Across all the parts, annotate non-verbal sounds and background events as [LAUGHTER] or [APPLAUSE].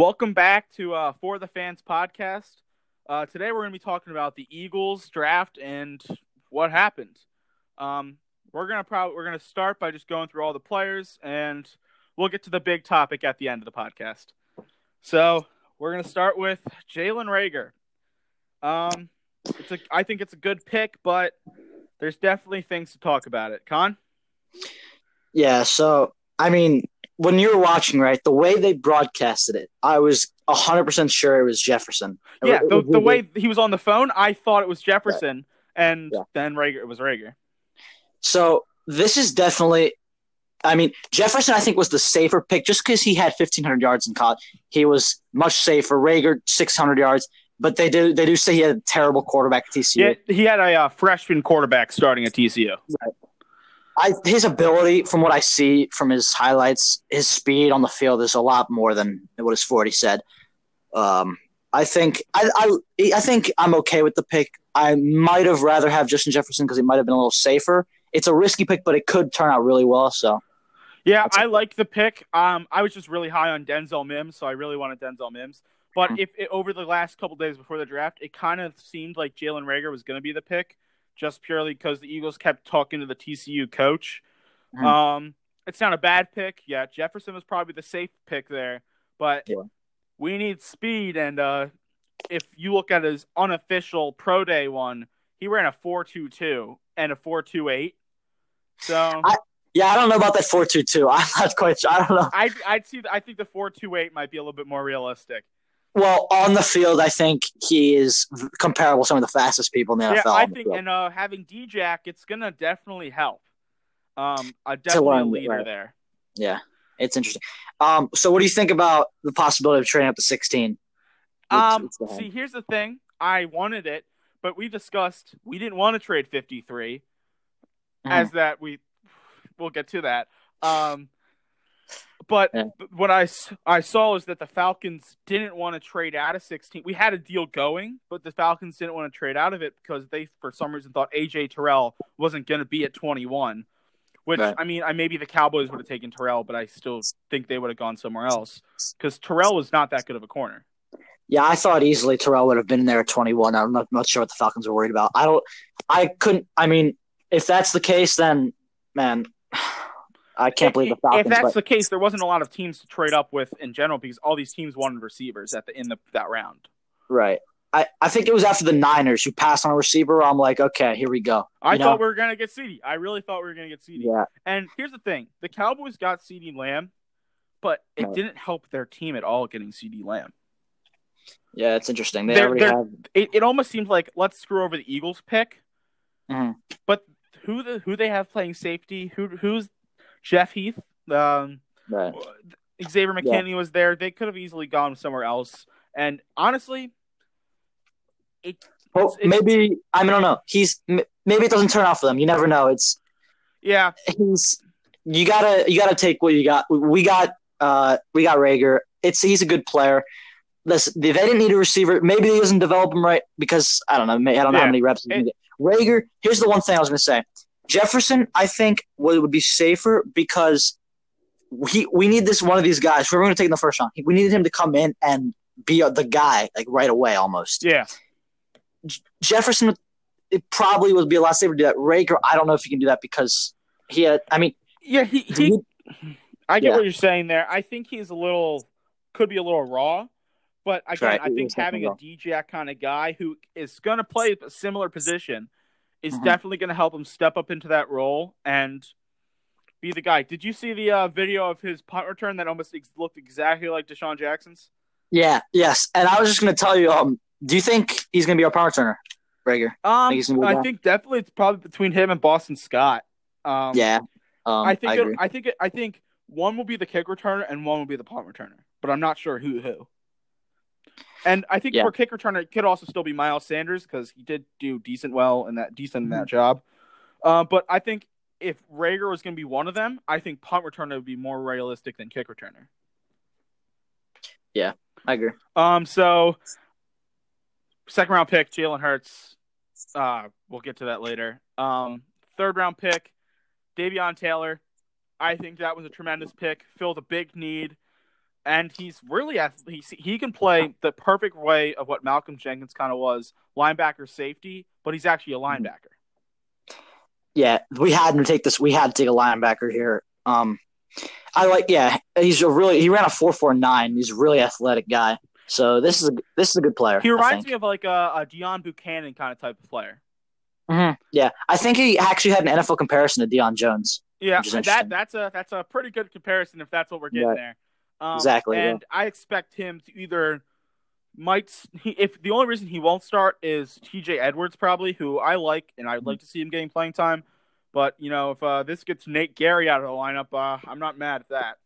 Welcome back to uh, For the Fans podcast. Uh, today we're going to be talking about the Eagles draft and what happened. Um, we're gonna probably we're gonna start by just going through all the players, and we'll get to the big topic at the end of the podcast. So we're gonna start with Jalen Reagor. Um, it's a I think it's a good pick, but there's definitely things to talk about it. Con. Yeah, so I mean, when you were watching, right, the way they broadcasted it, I was hundred percent sure it was Jefferson. Yeah, the, the way he was on the phone, I thought it was Jefferson, and Yeah. then Reagor it was Reagor. So this is definitely. I mean, Jefferson, I think, was the safer pick just because he had 1,500 yards in college. He was much safer. Reagor, 600 yards. But they do they do say he had a terrible quarterback at TCU. Yeah, he had a uh, freshman quarterback starting at TCU. I, his ability, from what I see from his highlights, his speed on the field is a lot more than what his 40 said. Um, I think I, I I think I'm okay with the pick. I might have rather have Justin Jefferson because he might have been a little safer. It's a risky pick, but it could turn out really well. So Yeah, I like the pick. Um, I was just really high on Denzel Mims, so I really wanted Denzel Mims. But Hmm. if it, over the last couple days before the draft, it kind of seemed like Jalen Reagor was going to be the pick, just purely because the Eagles kept talking to the TCU coach. Mhm. Um, it's not a bad pick. Yeah, Jefferson was probably the safe pick there, but Yeah. we need speed. And uh, if you look at his unofficial pro day one, he ran a four two two and a four two eight. So I- yeah, I don't know about that four two two. [LAUGHS] I'm not quite. sure. I don't know. I I'd see. I think the four two eight might be a little bit more realistic. Well, on the field, I think he is comparable to some of the fastest people in the NFL. yeah, I think, and uh, having D-Jack, it's gonna definitely help. Um, a definitely learn, leader right. there. Yeah, it's interesting. Um, so what do you think about the possibility of trading up to 16? Um, see, here's the thing. I wanted it, but we discussed we didn't want to trade 53, Mhm. as that we we'll get to that. Um, but Yeah. what I saw is that the Falcons didn't want to trade out of 16. We had a deal going, but the Falcons didn't want to trade out of it because they, for some reason, thought AJ Terrell wasn't going to be at 21. Which Right. I mean, I maybe the Cowboys would have taken Terrell, but I still think they would have gone somewhere else because Terrell was not that good of a corner. Yeah, I thought easily Terrell would have been there at 21. I'm not, not sure what the Falcons were worried about. I don't. I couldn't. I mean, if that's the case, then man, I can't believe the Falcons. If that's but, the case, there wasn't a lot of teams to trade up with in general because all these teams wanted receivers at the in the that round. right. I, I think it was after the Niners who passed on a receiver. I'm like, okay, here we go. I You thought we were gonna get CD. I really thought we were gonna get CD. Yeah, And here's the thing: the Cowboys got CD Lamb, but it Right. didn't help their team at all getting CD Lamb. yeah, it's interesting. They They're- already they're- have. It, it almost seems like let's screw over the Eagles pick, Mhm. but who the who they have playing safety? Who who's Jeff Heath? Um, Right. Xavier McKinney was there. They could have easily gone somewhere else. And honestly, it Well, it's- maybe I mean, I don't know. He's maybe it doesn't turn out for them. You never know. It's yeah, he's you gotta you gotta take what you got. We got uh we got Reagor. It's he's a good player. Listen, if they didn't need a receiver, maybe he doesn't develop him right because I don't know. I don't know Yeah. how many reps. He can. Reagor. Here's the one thing I was gonna say. Jefferson, I think would would be safer because we we need this one of these guys. We're going to take in the first round. We needed him to come in and be the guy like right away almost. yeah. Jefferson, it probably would be a lot safer to do that. Reagor, I don't know if he can do that because he had. I mean, Yeah, he, he I get Yeah. what you're saying there. I think he's a little could be a little raw, but again, Right, I think having a DJ kind of guy who is going to play a similar position is Mhm. definitely going to help him step up into that role and be the guy. Did you see the uh, video of his punt return that almost ex- looked exactly like DeSean Jackson's? yeah, yes. And I was just going to tell you, um, do you think he's going to be our power returner, Reagor? Um, Think he's gonna be I think definitely it's probably between him and Boston Scott. Um, yeah. Um, I think I it-. I think it- I think one will be the kick returner and one will be the punt returner, but I'm not sure who who. And I think Yeah. for kick returner, it could also still be Miles Sanders because he did do decent well in that decent in that Mm-hmm. job. Uh, but I think if Reagor was going to be one of them, I think punt returner would be more realistic than kick returner. Yeah, I agree. Um, so second round pick Jalen Hurts. Uh, we'll get to that later. Um, third round pick Davion Taylor. I think that was a tremendous pick. Filled a big need. And he's really he he can play the perfect way of what Malcolm Jenkins kind of was, linebacker safety, but he's actually a Mm-hmm. linebacker. Yeah, we had to take this. We had to take a linebacker here. Um, I like. Yeah, he's a really. He ran a four four nine. He's a really athletic guy. So this is a this is a good player. He reminds me of like a, a Deone Bucannon kind of type of player. hmm Yeah, I think he actually had an NFL comparison to Deion Jones. Yeah, that that's a that's a pretty good comparison if that's what we're getting Right. there. Um, Exactly, yeah. And I expect him to either might he, if the only reason he won't start is T.J. Edwards probably, who I like and I'd like to see him getting playing time. But you know, if uh, this gets Nate Gerry out of the lineup, uh, I'm not mad at that.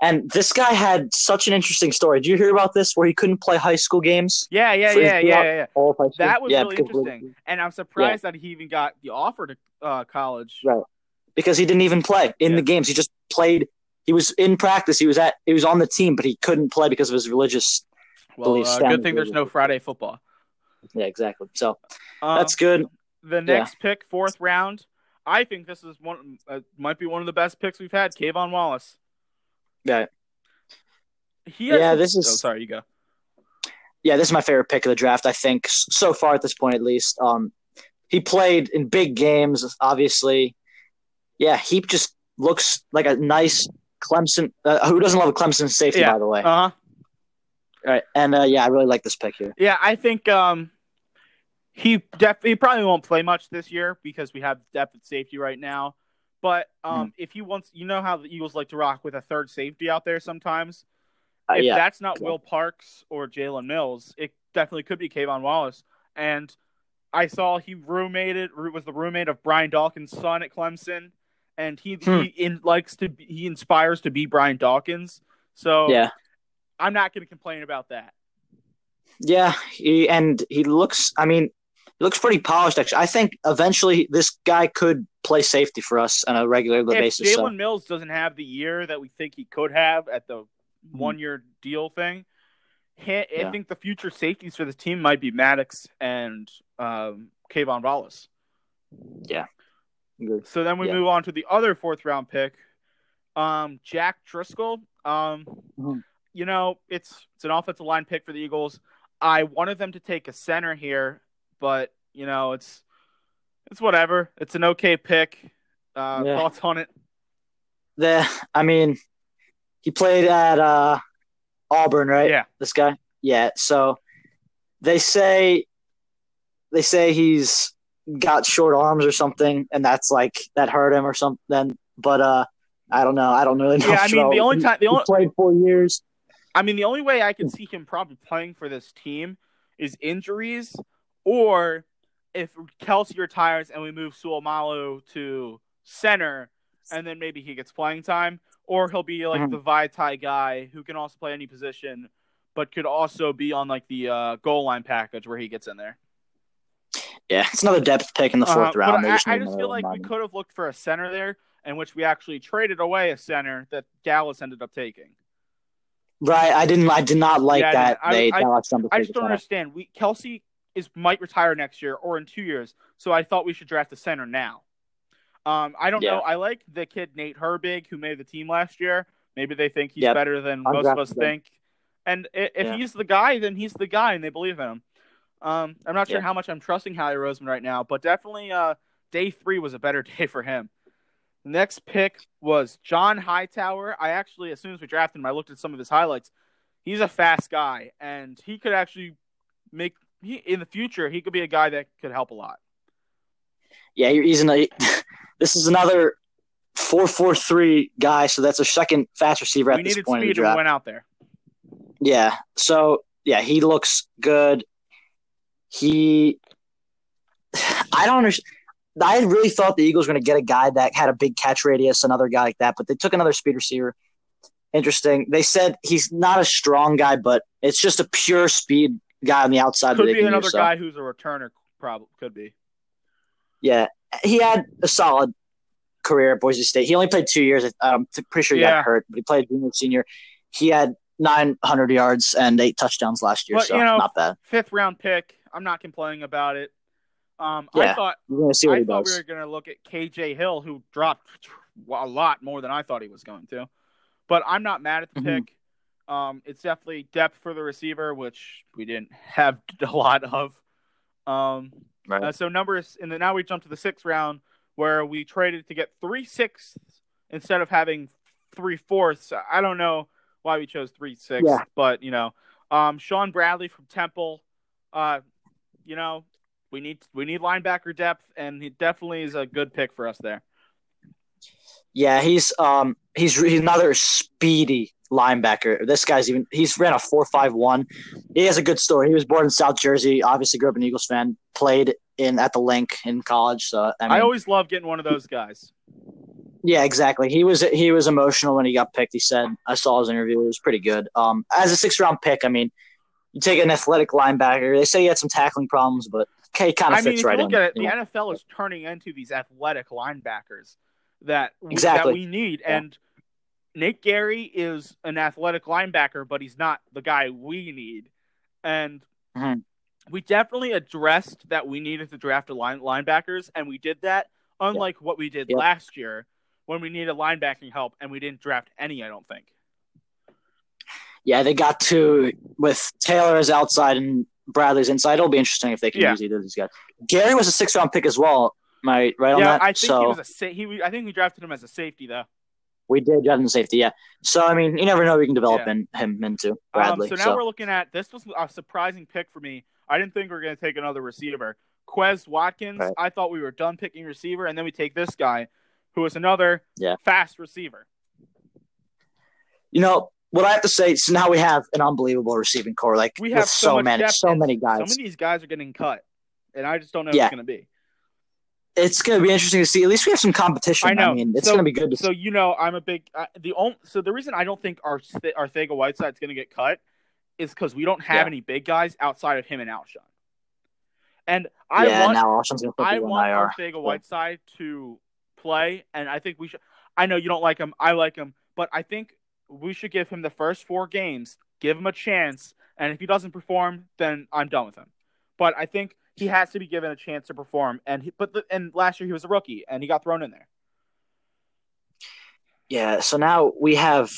And this guy had such an interesting story. Did you hear about this? Where he couldn't play high school games. Yeah, yeah, yeah, yeah, yeah, yeah. All of high school? That was Yeah, really interesting, and I'm surprised that he even got the offer to uh, college. Right. Because he didn't even play in Yeah. the games. He just played. He was in practice. He was at. He was on the team, but he couldn't play because of his religious. Beliefs. Well, Believe uh, good thing there's no Friday football. Yeah, exactly. So Um, that's good. the next pick, fourth round. I think this is one uh, might be one of the best picks we've had. K'Von Wallace. Yeah. He has Yeah, this is- Oh, sorry, you go. yeah, this is my favorite pick of the draft. I think so far at this point, at least. Um, he played in big games, obviously. Yeah, he just looks like a nice Clemson. Uh, who doesn't love a Clemson safety, Yeah. by the way? Uh huh. right, and uh, yeah, I really like this pick here. Yeah, I think um, he def- he probably won't play much this year because we have depth at safety right now. But um, Mm-hmm. if he wants, you know how the Eagles like to rock with a third safety out there sometimes. Uh, if yeah, that's not Yeah. Will Parks or Jalen Mills, it definitely could be K'Von Wallace. And I saw he roommated was the roommate of Brian Dawkins' son at Clemson, and he Hmm. he in, likes to be, he inspires to be Brian Dawkins. So yeah, I'm not going to complain about that. yeah. He, and he looks. I mean, he looks pretty polished. Actually, I think eventually this guy could play safety for us on a regular If basis. Jalen So Mills doesn't have the year that we think he could have at the one year deal thing, I Yeah. think the future safeties for this team might be Maddox and um, K'Von Wallace. Good. So then we Yeah. move on to the other fourth round pick, um, Jack Driscoll. Um, Mhm. You know, it's it's an offensive line pick for the Eagles. I wanted them to take a center here, but you know, it's it's whatever. It's an okay pick. Uh, Yeah. Thoughts on it? the I mean, he played at uh, Auburn, right? Yeah. This guy. Yeah. So they say they say he's got short arms or something, and that's like that hurt him or something. But uh, I don't know. I don't really know. Yeah, I mean, the only time the he only played four years. I mean, the only way I can see him probably playing for this team is injuries, or if Kelce retires and we move Seumalo to center, and then maybe he gets playing time, or he'll be like Mhm. the Vaitai guy who can also play any position, but could also be on like the uh, goal line package where he gets in there. Yeah, it's another depth pick in the fourth Uh, round. I, just I just feel like we could have looked for a center there, in which we actually traded away a center that Dallas ended up taking. Right, I didn't. I did not like Yeah, that. I- they I- Dallas number I just don't center. understand. We Kelce is might retire next year or in two years, so I thought we should draft a center now. Um, I don't Yeah. know. I like the kid Nate Herbig who made the team last year. Maybe they think he's Yep. better than most of us think. And if Yeah. he's the guy, then he's the guy, and they believe in him. Um, I'm not sure Yeah. how much I'm trusting Howie Roseman right now, but definitely uh, day three was a better [LAUGHS] day for him. Next pick was John Hightower. I actually, as soon as we drafted him, I looked at some of his highlights. He's a fast guy, and he could actually make he, in the future. He could be a guy that could help a lot. Yeah, he's in a. [LAUGHS] This is another four four three guy, so that's a second fast receiver at we this needed point speed, and we went out there. Yeah. So yeah, he looks good. He, [SIGHS] I don't understand. I really thought the Eagles were going to get a guy that had a big catch radius, another guy like that, but they took another speed receiver. Interesting. They said he's not a strong guy, but it's just a pure speed guy on the outside. Could be another use, so, guy who's a returner. Probably could be. Yeah, he had a solid career at Boise State. He only played two years. Um, I'm pretty sure he Yeah. got hurt, but he played junior, senior. He had 900 yards and eight touchdowns last year, But, so you know, not bad. Fifth round pick. I'm not complaining about it. Um, I thought We're going to see what I he thought does. we were going to look at KJ Hill, who dropped a lot more than I thought he was going to. but I'm not mad at the Mhm. pick. Um, it's definitely depth for the receiver, which we didn't have [LAUGHS] a lot of. Um, Right. uh, so numbers, and then now we jump to the sixth round where we traded to get three sixths instead of having three fourths. I don't know why we chose three sixths, Yeah. but you know, um, Shaun Bradley from Temple, uh, you know, we need we need linebacker depth, and he definitely is a good pick for us there. Yeah, he's um he's he's another speedy linebacker. This guy's even he's ran a four five one. He has a good story. He was born in South Jersey. Obviously, grew up an Eagles fan. Played in at the link in college. So I, mean, I always love getting one of those guys. yeah, exactly. He was he was emotional when he got picked. He said I saw his interview. It was pretty good. Um, as a six round pick, I mean, you take an athletic linebacker. They say he had some tackling problems, but okay, kind of I mean, fits if right you look in. at it, the? NFL is turning into these athletic linebackers that we, Exactly. that we need. Yeah. And Nate Gerry is an athletic linebacker, but he's not the guy we need. And Mhm. we definitely addressed that we needed to draft a line linebackers, and we did that. Unlike what we did Yeah. last year when we needed linebacking help and we didn't draft any. I don't think. Yeah, they got to with Taylor as outside and Bradley's inside. It'll be interesting if they can Yeah. use either of these guys. Gerry was a six round pick as well. Am I right on yeah, that? I think so he was a sa- he. I think we drafted him as a safety though. we did draft him safety. Yeah. So I mean, you never know. We can develop Yeah. in, him into Bradley. Um, so now we're looking at this was a surprising pick for me. I didn't think we were going to take another receiver. Quez Watkins. Right. I thought we were done picking receiver, and then we take this guy, who is another Yeah. fast receiver. you know what I have to say. So now we have an unbelievable receiving corps. Like We with have so, much many, so many Some guys. of these guys are getting cut, and I just don't know Yeah. who's going to be. it's going to be interesting to see. At least we have some competition. I know. mean, it's So- going to be good to So see. you know, I'm a big uh, the only so the reason I don't think our our Thega Whiteside's going to get cut is because we don't have Yeah. any big guys outside of him and Alshon. And I yeah, want now Alshon's going to put I want on our IR. Arcega-Whiteside to play, and I think we should. I know you don't like him. I like him, but I think we should give him the first four games, give him a chance, and if he doesn't perform, then I'm done with him. But I think he has to be given a chance to perform, and he, but the, and last year he was a rookie, and he got thrown in there. Yeah. So now we have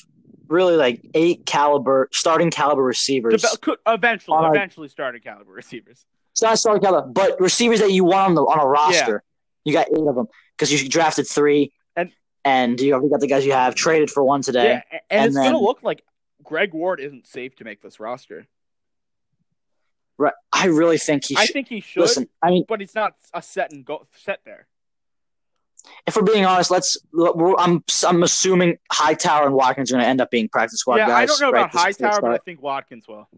really like eight caliber starting caliber receivers. Eventually, our- eventually started caliber receivers. It's not starting caliber, but receivers that you want on the on a roster. You got eight of them because you drafted three, And- you already got the guys you have traded for one today. Yeah, and, And it's going to look like Greg Ward isn't safe to make this roster. Right. I really think he I should. think he should, Listen, I mean, but it's not a set and go set there. if we're being honest, let's. I'm I'm assuming Hightower and Watkins are going to end up being practice squad yeah, guys. I don't know right, about Hightower, but I think Watkins will.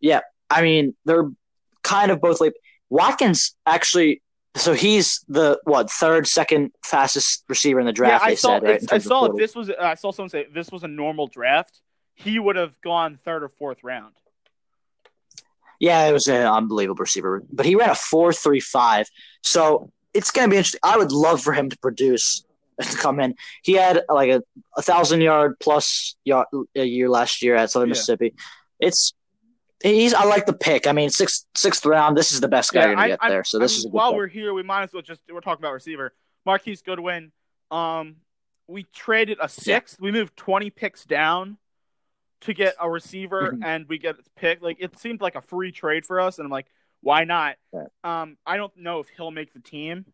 Yeah, I mean, they're kind of both like Watkins actually. So he's the what third, second fastest receiver in the draft. yeah, I they saw. said, right? I saw if this was. I saw someone say this was a normal draft, he would have gone third or fourth round. Yeah, it was an unbelievable receiver, but he ran a four three five. So it's going to be interesting. I would love for him to produce and [LAUGHS] come in. He had like a, a thousand yard plus yard a year last year at Southern Yeah. Mississippi. It's he's. I like the pick. I mean, sixth sixth round. This is the best guy Yeah, you're going I- to get I- there. So I this mean, is a good while pick. we're here, we might as well just we're talking about receiver. Marquise Goodwin. Um, we traded a sixth. We moved twenty picks down to get a receiver, Mhm. and we get a pick. Like it seemed like a free trade for us, and I'm like, why not? Right. Um, I don't know if he'll make the team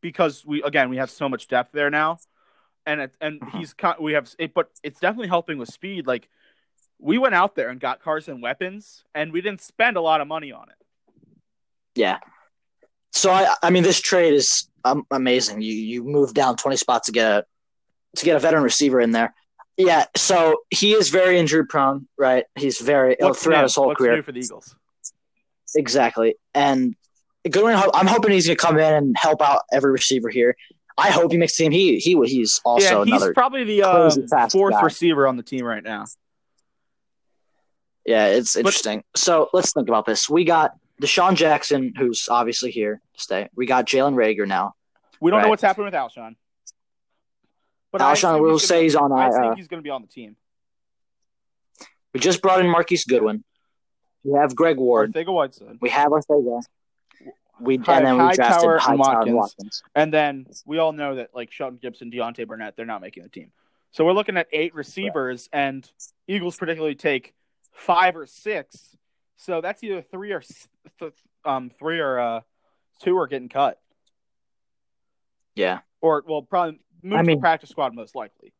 because we again we have so much depth there now, and it, and Mhm. he's we have it, but it's definitely helping with speed. Like we went out there and got Carson weapons, and we didn't spend a lot of money on it. Yeah. So I, I mean, this trade is um, amazing. You you move down twenty spots to get a to get a veteran receiver in there. Yeah. So he is very injury prone, right? He's very ill throughout new? his whole What's career. for the Eagles? Exactly. And Goodwin, I'm hoping he's going to come in and help out every receiver here. I hope he makes the team. He he he's also yeah, he's another. probably the uh, fourth guy. receiver on the team right now. Yeah, it's interesting. so let's think about this. We got DeSean Jackson, who's obviously here to stay. We got Jalen Reagor now. We don't know what's happening with Alshon. But Alshon, we'll say he's on. I Uh, think he's going to be on the team. we just brought in Marquise Goodwin. We have Greg Ward. Ortega Whiteside. We have Arcega. We and then we drafted Hightower and Watkins. Watkins. And then we all know that like Shelton Gibson, Deontay Burnett, they're not making the team. So we're looking at eight receivers, and Eagles particularly take five or six. So that's either three or th- um three or uh two are getting cut, Yeah, or well probably move I mean- the practice squad most likely.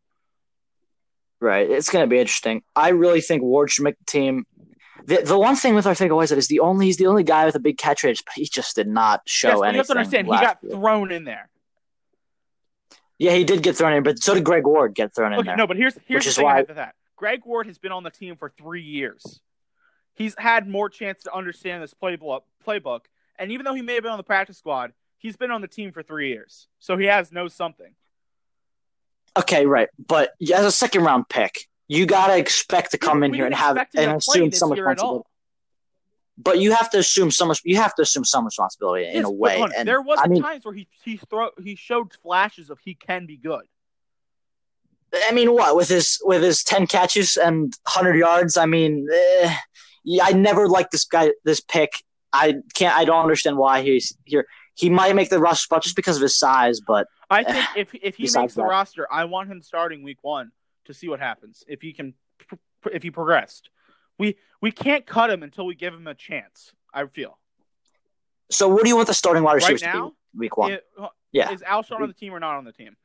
right. It's going to be interesting. I really think Ward should make the team. The, the one thing with Arcega-Whiteside is the only he's the only guy with a big catch rate, but he just did not show yes, anything. you have to understand he got year. thrown in there. Yeah, he did get thrown in, but so did Greg Ward get thrown in Okay, there. no, but here's here's Which the is thing why- have that. Greg Ward has been on the team for three years. He's had more chance to understand this playbook, playbook, and even though he may have been on the practice squad, he's been on the team for three years, so he has knows something. Okay, right. But as a second round pick, you got to expect to come in here and have and assume some responsibility. But you have to assume some you have to assume some responsibility in Yes, a way. And there was I mean, times where he he throw he showed flashes of he can be good. I mean, what with his with his ten catches and hundred yards? I mean, eh, I never liked this guy. This pick, I can't. I don't understand why he's here. He might make the roster spot just because of his size, but I think if if he makes the that. roster, I want him starting week one to see what happens. If he can, if he progressed, we we can't cut him until we give him a chance. I feel so what do you want the starting wide right receivers now. to be week one? it- Yeah. is Alshon on the team or not on the team?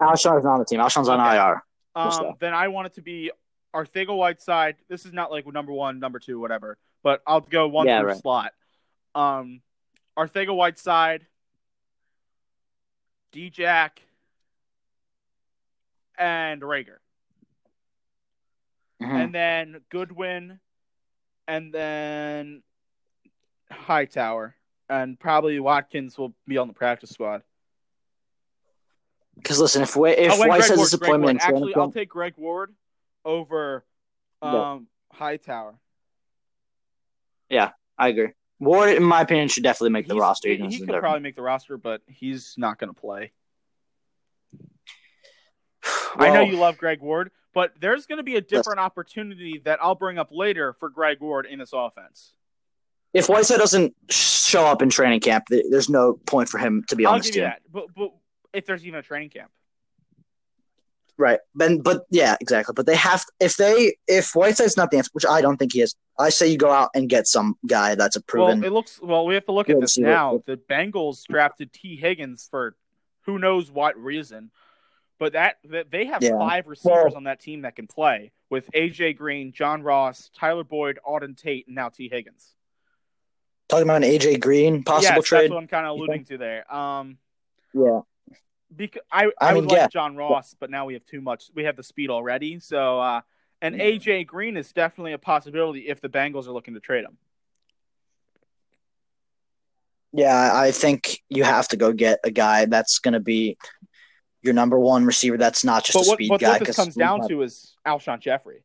Alshon's not on the team. Alshon's on Okay. IR. Um, so. then I want it to be Arcega-Whiteside. This is not like number one, number two, whatever. But I'll go one Yeah, right. slot. Um, Arcega-Whiteside, D Jack, and Reagor, Mhm. and then Goodwin, and then Hightower, and probably Watkins will be on the practice squad. Because listen, if we, if oh, White Greg says Ward, disappointment Greg in Ward. training Actually, I'll take Greg Ward over Yeah. um, Hightower. Yeah, I agree. Ward, in my opinion, should definitely make the He's- roster. He, he could different- probably make the roster, but he's not going to play. I know you love Greg Ward, but there's going to be a different opportunity that I'll bring up later for Greg Ward in this offense. If Whiteside doesn't show up in training camp, there's no point for him to be on I'll this give you team. that. But, but if there's even a training camp, Right. But, but yeah, exactly. But they have if they if Whiteside's not the answer, which I don't think he is, I say you go out and get some guy that's a proven. well, it looks well. We have to look at this now. The Bengals drafted Tee Higgins for who knows what reason, but that, that they have Yeah. five receivers Well- on that team that can play with AJ Green, John Ross, Tyler Boyd, Auden Tate, and now Tee Higgins. talking about an AJ Green possible yes, trade. that's what I'm kind of alluding to there. Um, Yeah. Because I, I, I would mean, like. John Ross, but now we have too much. We have the speed already. So, uh, and AJ Green is definitely a possibility if the Bengals are looking to trade him. Yeah, I think you have to go get a guy that's going to be your number one receiver. That's not just But a what, speed guy. what this comes down to is Alshon Jeffery.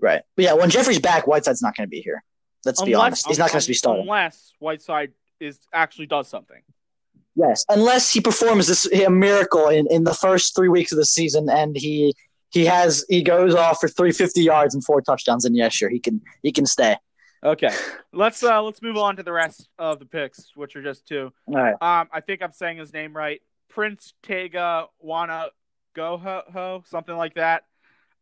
right. But yeah, when Jeffery's back, Whiteside's not going to be here. Let's be honest. He's not going to be starting. Unless Whiteside is actually does something. Yes, unless he performs this a miracle in, in the first three weeks of the season, and he he has he goes off for three fifty yards and four touchdowns. and yes, sure he can he can stay. Okay, let's uh let's move on to the rest of the picks, which are just two. All right. Um, I think I'm saying his name right. Prince Tega Wana Goho, something like that.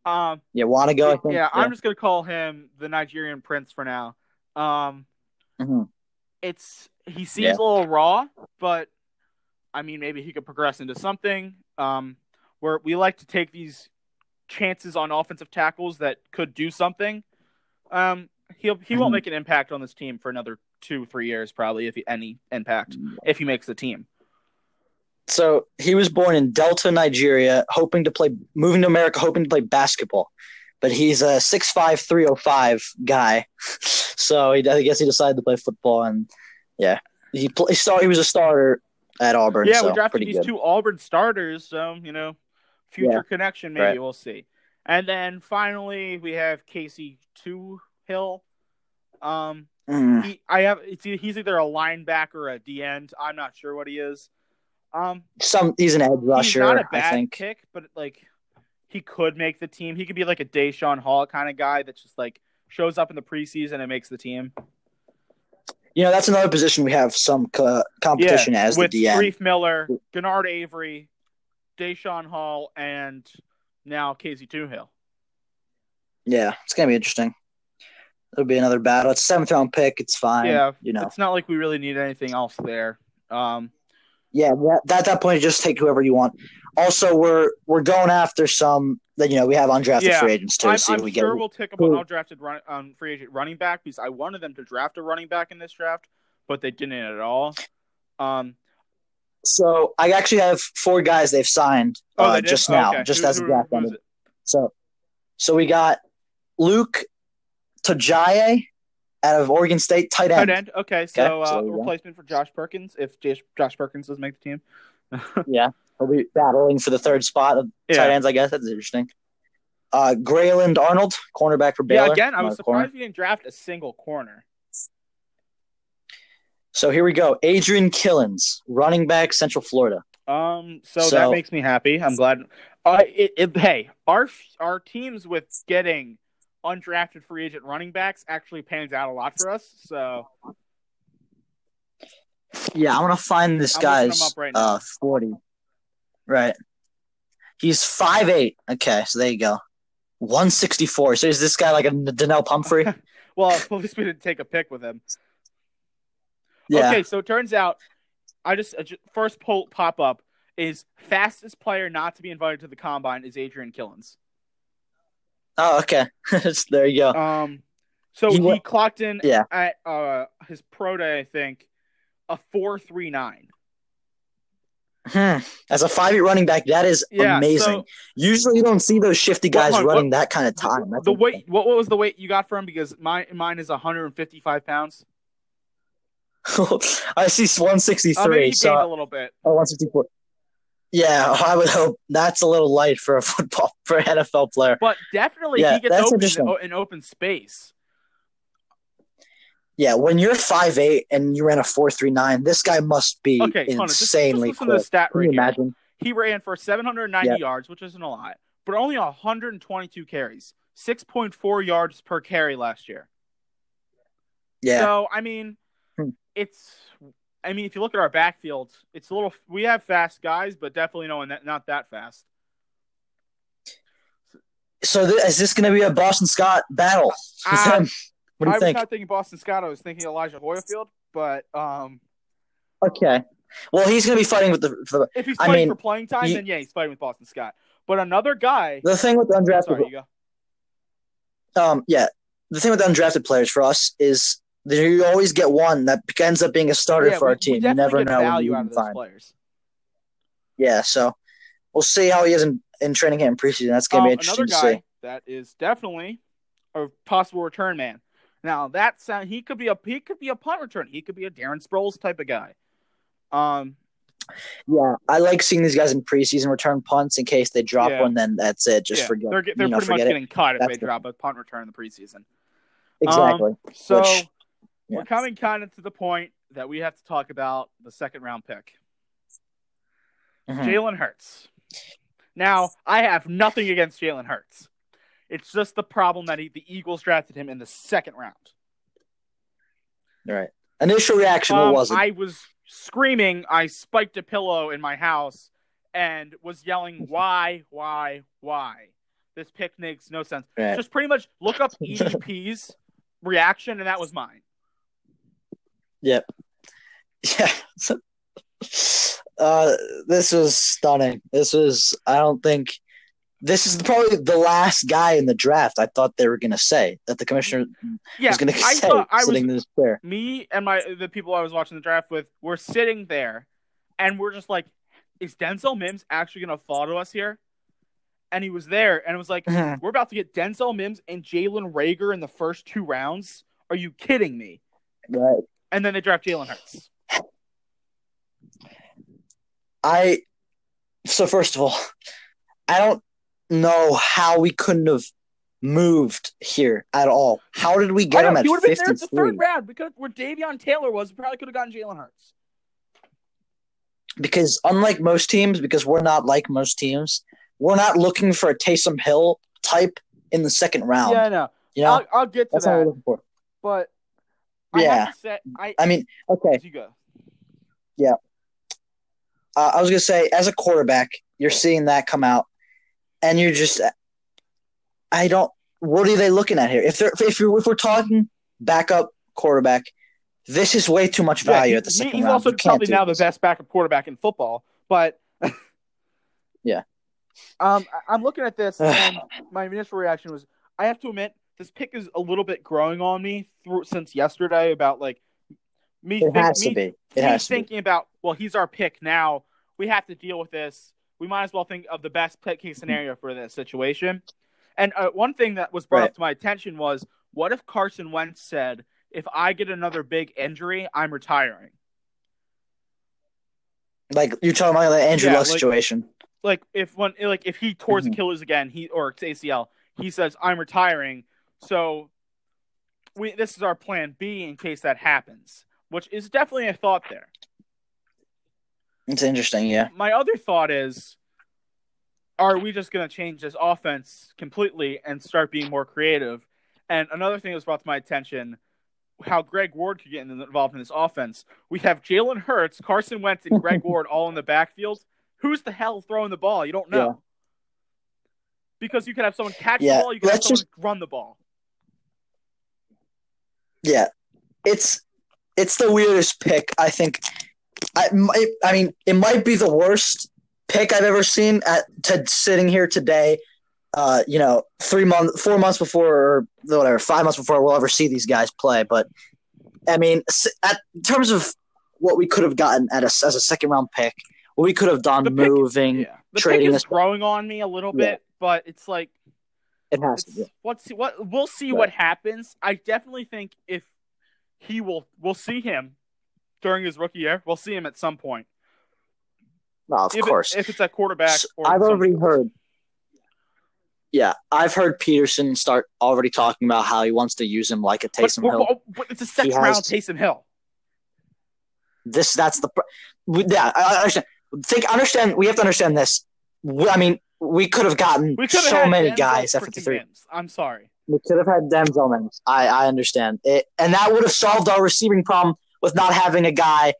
Um, Yeah, want to go? Think. yeah, I'm just gonna call him the Nigerian Prince for now. Um, Mhm. it's he seems Yeah. a little raw, but I mean maybe he could progress into something. Um, where we like to take these chances on offensive tackles that could do something. Um, he'll he won't Mhm. make an impact on this team for another two three years probably if he, any impact if he makes the team. So he was born in Delta, Nigeria, hoping to play, moving to America, hoping to play basketball. But he's a 6'5", 305 guy. [LAUGHS] So he, I guess he decided to play football, and yeah, he pl- he, start, he was a starter at Auburn. Yeah, so we drafted these good. two Auburn starters, so you know, future Yeah. connection maybe Right. we'll see. And then finally we have Casey Two Hill. Um, Mm. he, I have it's he's either a linebacker or a D end. I'm not sure what he is. Um, Some he's an edge he's rusher, not a bad pick, but like he could make the team. He could be like a Daeshon Hall kind of guy that just like shows up in the preseason and makes the team. You know, that's another position we have some co- competition as the with DN. Reef Miller, Genard Avery, Daeshon Hall, and now Casey Toohill. Yeah, it's gonna be interesting. It'll be another battle. It's a seventh round pick. It's fine. Yeah, you know. It's not like we really need anything else there. Um, Yeah, that, at that point, just take whoever you want. Also, we're we're going after some that you know we have undrafted Yeah, free agents too. I'm, see I'm if we sure get. we'll take up an undrafted run, um, free agent running back because I wanted them to draft a running back in this draft, but they didn't at all. Um, So I actually have four guys they've signed oh, uh, they just now, Okay. just Who- as who- draft ended. So, so we got Luke Tajaye out of Oregon State, tight end. Tight end. Okay, so, Okay, uh, so go. replacement for Josh Perkins if Josh, Josh Perkins doesn't make the team. [LAUGHS] Yeah, he'll be battling for the third spot of Yeah. tight ends. I guess that's interesting. Uh, Grayland Arnold, cornerback for Baylor. Yeah, again, I was corner. surprised we didn't draft a single corner. So here we go. Adrian Killins, running back, Central Florida. Um, so, So- that makes me happy. I'm glad. Uh, it, it, hey, our our teams with getting undrafted free agent running backs actually pans out a lot for us. So Yeah, I want to find this I'm guy's right uh forty. Right. He's five eight. Okay, so there you go. One sixty four. So is this guy like a Donnell Pumphrey? [LAUGHS] well, at [LAUGHS] least we didn't take a pick with him. Yeah. Okay, so it turns out, I just uh, first poll pop up is fastest player not to be invited to the combine is Adrian Killins. Oh, okay. [LAUGHS] there you go. Um, so He he, clocked in Yeah. at uh his pro day, I think, a four three nine. Hmm. As a five eight running back, that is Yeah, amazing. so- Usually, you don't see those shifty guys on, running that kind of time. That's the weight. What, what was the weight you got for him? Because mine mine is 155 pounds. [LAUGHS] I see 163. Uh, maybe three. he So a little bit. oh, 164. Yeah, [LAUGHS] I would hope that's a little light for a [LAUGHS] football for an NFL player. But definitely Yeah, he gets open in, in open space. Yeah, when you're five eight and you ran a four three nine, this guy must be Okay, hold on. Just, just insanely listen to the quick. stat Can right you here. imagine? He ran for 790 Yeah. yards, which isn't a lot, but only 122 carries, 6.4 yards per carry last year. Yeah, So I mean, Hmm. it's. I mean, if you look at our backfield, it's a little. We have fast guys, but definitely no, that, not that fast. so th- is this going to be a Boston Scott battle? Ah. What do I you was not thinking Boston Scott. I was thinking Elijah Holyfield, but um, Okay, well he's going to be fighting with the, for the if he's I fighting mean, for playing time, he- then yeah, he's fighting with Boston Scott. But another guy. the thing with the undrafted. Sorry, you go. um, yeah, the thing with the undrafted players for us is you always get one that ends up being a starter Yeah, for we, our team. You never know. when value you out can of those find. players. Yeah, so we'll see how he is in, in training camp and preseason. That's going to Um, be interesting another to see. that is definitely a possible return man. Now that sound he could be a he could be a punt return. He could be a Darren Sproles type of guy. Um, Yeah, I like seeing these guys in preseason return punts in case they drop Yeah. one. Then that's it. Just yeah, forget. They're they're you know, pretty much it. getting cut if That's they the- drop a punt return in the preseason. Exactly. So Which- we're coming kind of to the point that we have to talk about the second round pick, Mhm. Jalen Hurts. Now I have nothing against Jalen Hurts. It's just the problem that he, the Eagles drafted him in the second round. Right. Initial reaction, Um, what was it? I was screaming. I spiked a pillow in my house and was yelling, [LAUGHS] "Why? Why? Why?" This pick makes no sense. Right. Just pretty much look up [LAUGHS] EDP's reaction, and that was mine. Yep. [LAUGHS] Yeah. uh, this was stunning. This was, I don't think, this is probably the last guy in the draft I thought they were going to say that the commissioner Yeah, was going to say I was sitting in his chair. me and my the people I was watching the draft with were sitting there, and we're just like, "Is Denzel Mims actually going to fall to us here?" And he was there, and it was like. [LAUGHS] "We're about to get Denzel Mims and Jalen Reagor in the first two rounds. Are you kidding me?" Right. And then they draft Jalen Hurts. I, so first of all, I don't know how we couldn't have moved here at all. How did we get him at he would have been there at the third round because where Davion Taylor was, we probably could have gotten Jalen Hurts. because unlike most teams, because we're not like most teams, we're not looking for a Taysom Hill type in the second round. Yeah, I know. you know, I'll, I'll get to that. that's what we're looking for. but Yeah. to say, I I mean, okay, you go. Yeah. Uh, I was gonna say, as a quarterback, you're seeing that come out, and you're just, I don't. What are they looking at here? If they're if you're if we're talking backup quarterback, this is way too much value Yeah, at the he- second he's round. also probably now the this. best backup quarterback in football. But Yeah. [LAUGHS] um, I'm looking at this, [SIGHS] and my initial reaction was, I have to admit, this pick is a little bit growing on me through since yesterday about like me. It think- me-. It me has to be. thinking about well, he's our pick now. We have to deal with this. We might as well think of the best case scenario for this situation. And uh, one thing that was brought Right. up to my attention was, what if Carson Wentz said, "If I get another big injury, I'm retiring." Like you're talking about the Andrew Yeah, Luck like- situation. Like if when like if he tore his Mhm. Achilles again, he or it's ACL, he says, "I'm retiring." So we this is our plan B in case that happens, which is definitely a thought there. It's interesting. Yeah. my other thought is are we just going to change this offense completely and start being more creative and another thing that was brought to my attention how greg ward could get involved in this offense we have jalen hurts carson wentz and greg [LAUGHS] ward all in the backfield who's the hell throwing the ball you don't know Yeah. because you could have someone catch Yeah, the ball you could have someone just- run the ball Yeah, it's it's the weirdest pick. I think. I might- I mean, it might be the worst pick I've ever seen. At to sitting here today, uh, you know, three months, four months before, or whatever, five months before we'll ever see these guys play. But I mean, at in terms of what we could have gotten at a, as a second round pick, what we could have done The pick- moving, yeah the trading pick this- is growing on me a little Yeah. bit but it's like it has to. It's, Be. let's see what we'll see Right. what happens. I definitely think if he will, we'll see him during his rookie year. We'll see him at some point. No, of if it- course. if it's a quarterback. S- Or I've already heard. Yeah, I've heard Pederson start already talking about how he wants to use him like a But, Taysom Hill. but- but it's a second He round. Taysom Hill. this that's the yeah I I understand think understand we have to understand this I mean we could have gotten We could have so many Denzel guys at freaking 53 Mims. I'm sorry. we could have had Denzel Mims I I understand it and that would have solved our receiving problem with not having a guy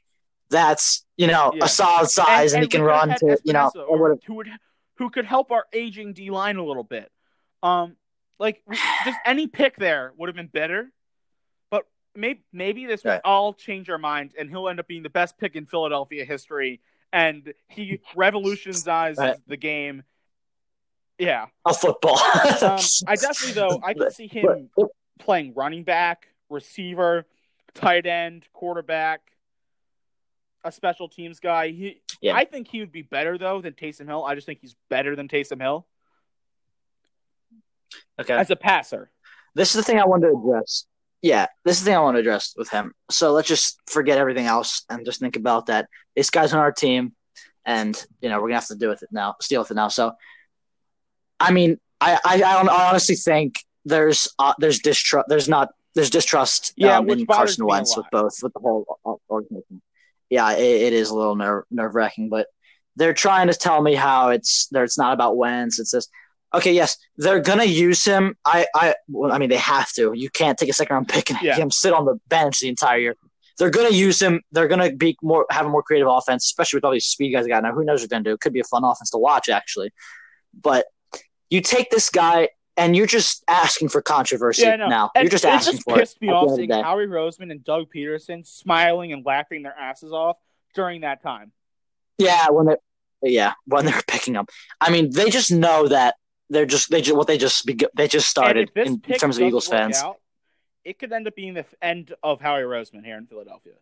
that's you know Yeah. a solid size and, he can run to you know Espinosa, it would have who would who could help our aging D line a little bit. Um, like just any pick there would have been better. But maybe maybe this will Right. all change our mind, and he'll end up being the best pick in Philadelphia history, and he revolutionizes Right. the game. Yeah, a football um, I [LAUGHS] definitely though I can see him playing running back, receiver, tight end, quarterback, a special teams guy. He, Yeah. I think he would be better though than Taysom Hill. I just think he's better than Taysom Hill okay as a passer. this is the thing I want to address. Yeah, this is the thing I want to address with him. So let's just forget everything else and just think about that. This guy's on our team, and you know we're gonna have to do with it now, deal with it now. So, I mean, I I, I honestly think there's uh, there's distrust. There's not there's distrust. Yeah, um, which Carson Wentz with both with the whole organization. Yeah, it, it is a little nerve nerve wracking, but they're trying to tell me how it's there. It's not about Wentz. It's this okay, yes, they're gonna use him. I, I, well, I mean, they have to. You can't take a second round pick and Yeah. have him sit on the bench the entire year. They're gonna use him. They're gonna be more have a more creative offense, especially with all these speed guys they got now. Who knows what they're gonna do? It could be a fun offense to watch, actually. But you take this guy and you're just asking for controversy Yeah, now. And You're just asking just for it. pissed me off end of the seeing. Howie Roseman and Doug Pederson smiling and laughing their asses off during that time. Yeah, when they, yeah, when they're [LAUGHS] picking up. I mean, they just know that they're just they just what they just be, they just started in, in terms of Eagles fans. out, it could end up being the end of Howie Roseman here in Philadelphia.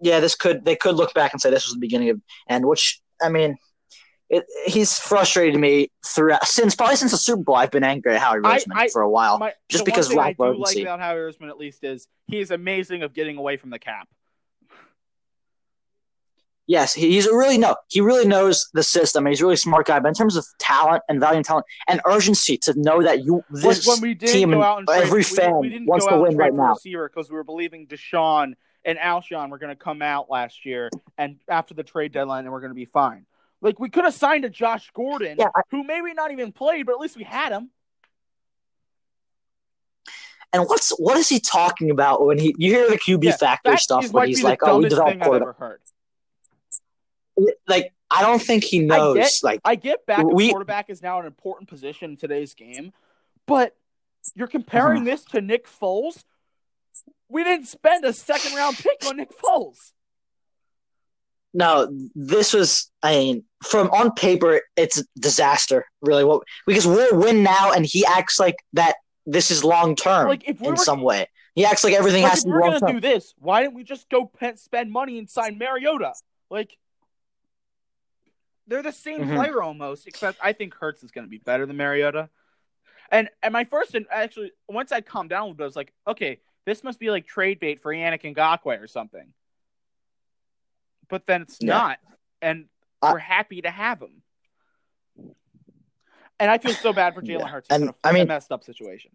yeah, this could they could look back and say this was the beginning of and which I mean, it, he's frustrated me throughout since probably since the Super Bowl. I've been angry at Howie I- Roseman I- for a while. My, just because one thing I do like about Howie Roseman at least is he is amazing of getting away from the cap. Yes, he- he's really no, he really knows the system. He's a really smart guy. But in terms of talent and value and talent and urgency to know that you this when we team go and out and trade, every we, fan we didn't wants to win right now. because we were believing DeSean and Alshon were going to come out last year and after the trade deadline and we're going to be fine. Like we could have signed a Josh Gordon, Yeah, I- who maybe not even played, but at least we had him. And what's what is he talking about when he you hear the QB Yeah, factory That stuff might he's like, oh, we developed quarterback. like I don't think he knows. get- like I get back We- quarterback is now an important position in today's game, but you're comparing uh-huh. this to Nick Foles. We didn't spend a second round pick on Nick Foles. No, this was. I mean, from on paper, it's a disaster. Really, what because we'll win now, and he acts like that. This is long term Like if we in some way. He acts like everything like, has if to we be were long gonna term. do this, why didn't we just go pe- spend money and sign Mariota? Like they're the same Mhm. player almost, except I think Hurts is going to be better than Mariota. And and my first and actually once I calmed down a little bit, I was like, okay, this must be like trade bait for Yannick Ngakoue or something. But then it's Yeah. not, and I- we're happy to have him. And I feel so bad for [SIGHS] Jalen Yeah. Hurts. He's And, in a, I mean- a messed up situation.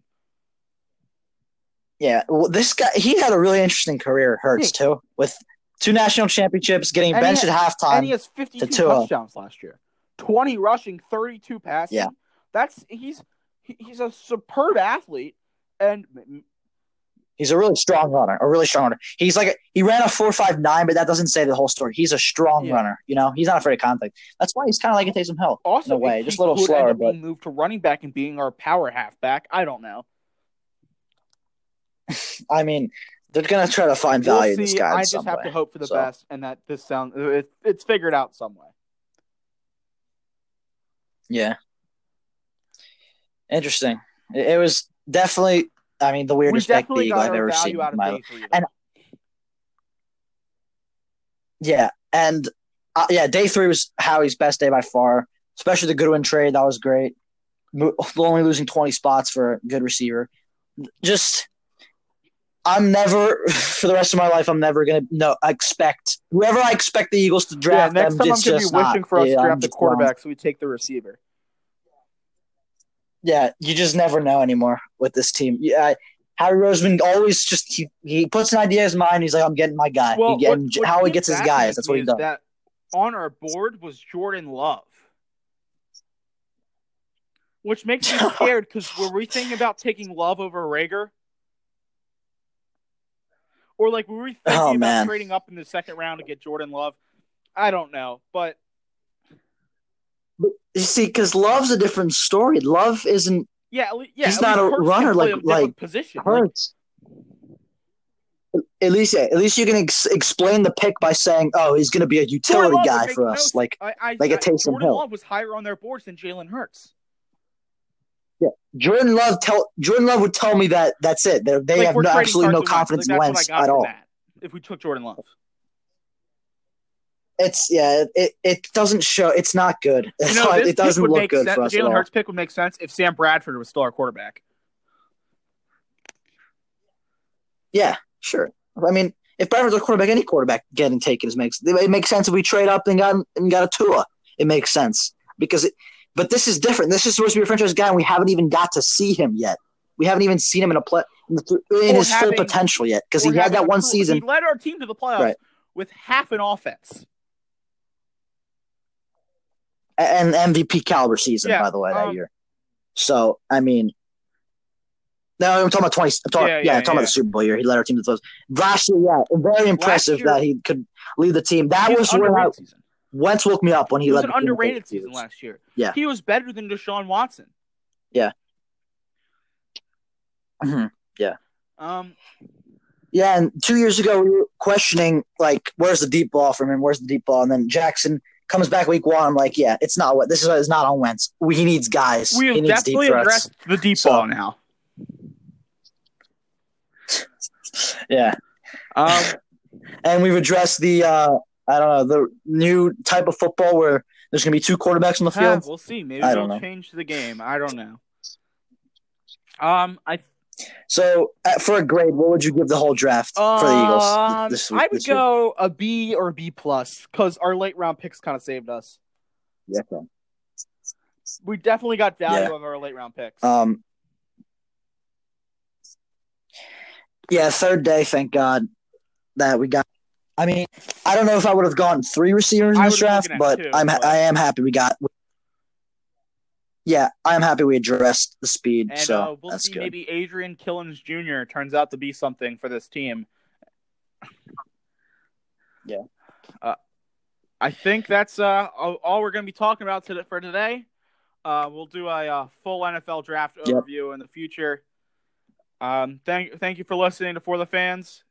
Yeah, well, this guy he had a really interesting career. Hurts too, with two national championships, getting And benched had- at halftime. and he has 52 to touchdowns last year 20 rushing 32 passing Yeah. that's he's he- he's a superb athlete and He's a really strong runner, a really strong runner. He's like a, he ran a four five nine, but that doesn't say the whole story. He's a strong Yeah. runner. You know, he's not afraid of contact. That's why he's kind of like a Taysom Hill. also No way, just a little slower, but- moved to running back and being our power halfback i don't know [SIGHS] I mean, they're gonna try to find we'll value in this see guy. in i just have way. to hope for the So- best and that this sounds uh, it, it's figured out some way Yeah. Interesting. It, it was definitely. I mean, the weirdest pick definitely Eagle I've ever seen. in my three and- Yeah, and uh, yeah, day three was Howie's best day by far. Especially the Goodwin trade, that was great. Mo- Only losing twenty spots for a good receiver. Just, I'm never [LAUGHS] for the rest of my life. I'm never gonna no expect whoever I expect the Eagles to yeah draft. next them, time i'm gonna be just not. wishing for us Yeah, to I'm draft the just wrong. quarterback so we take the receiver Yeah, you just never know anymore with this team. Yeah, Howie Roseman always just he, he puts an idea in his mind. He's like, I'm getting my guy. Well, he get, what- what how he gets his guys. That's what he does. That on our board was Jordan Love, which makes me [LAUGHS] scared because were we thinking about taking Love over Reagor, or like were we oh, thinking Oh, about man. trading up in the second round to get Jordan Love? I don't know, but You see, because Love's a different story. Love isn't yeah, yeah, He's not a runner like- a like position. Like, Hurts. At least, at least you can ex- explain the pick by saying, "Oh, he's going to be a utility guy for us." sense. Like I, I, like a I- Taysom Jordan Hill. Love was higher on their boards than Jalen Hurts. Yeah, Jordan Love tell Jordan Love would tell me that that's it. They're, they Like, have no, absolutely no confidence like, in Wentz what I got at all. If we took Jordan Love. It's yeah, it, it doesn't show. It's not good. It's [LAUGHS] You know, not- it doesn't look make good sense. for us Jalen. Hurts pick would make sense if Sam Bradford was still our quarterback. Yeah, sure. I mean, if Bradford's a quarterback, any quarterback getting taken is makes it makes sense if we trade up and got and got a Tua. It makes sense because it. But this is different. This is supposed to be a franchise guy, and we haven't even got to see him yet. We haven't even seen him in a play in, the, in his having- full potential yet because he had that one season. He led our team to the playoffs Right. with half an offense. And MVP caliber season, Yeah, by the way, that um, year. So I mean, no, I'm talking about twenty. I'm talking, Yeah, yeah, yeah, I'm talking yeah. about the Super Bowl year. He led our team to those. Last year, yeah, very impressive year- that he could lead the team. That was an when I, season. Wentz woke me up when he He was led an the underrated season last year. Yeah. He was better than Deshaun Watson. Mhm. Yeah. Um, Yeah, and two years ago we were questioning like, where's the deep ball from him? Where's the deep ball? And then Jackson comes back week one. I'm like, yeah, it's not what this is. Is not on Wentz. We, he needs guys. we he have needs definitely addressed the deep So- ball now. [LAUGHS] Yeah, Um, [LAUGHS] and we've addressed the uh, I don't know the new type of football where there's gonna be two quarterbacks on the field. we'll see. Maybe I they'll don't know. change the game. I don't know. Um, I So uh, for a grade, what would you give the whole draft for the Eagles Um, this week? I would this go a B or B plus because our late round picks kind of saved us. Yeah. We definitely got value Yeah. of our late round picks. Um. Yeah, third day. Thank God that we got. I mean, I don't know if I would have gone three receivers in I this draft, but two, I'm but- I am happy we got. Yeah, I'm happy we addressed the speed. and so uh, we'll that's see. good. Maybe Adrian Killins Jr. turns out to be something for this team. Yeah. Uh, I think that's uh, all we're going to be talking about today for today. Uh, we'll do a, uh, full NFL draft overview yep. in the future. Um, thank thank you for listening to For the Fans.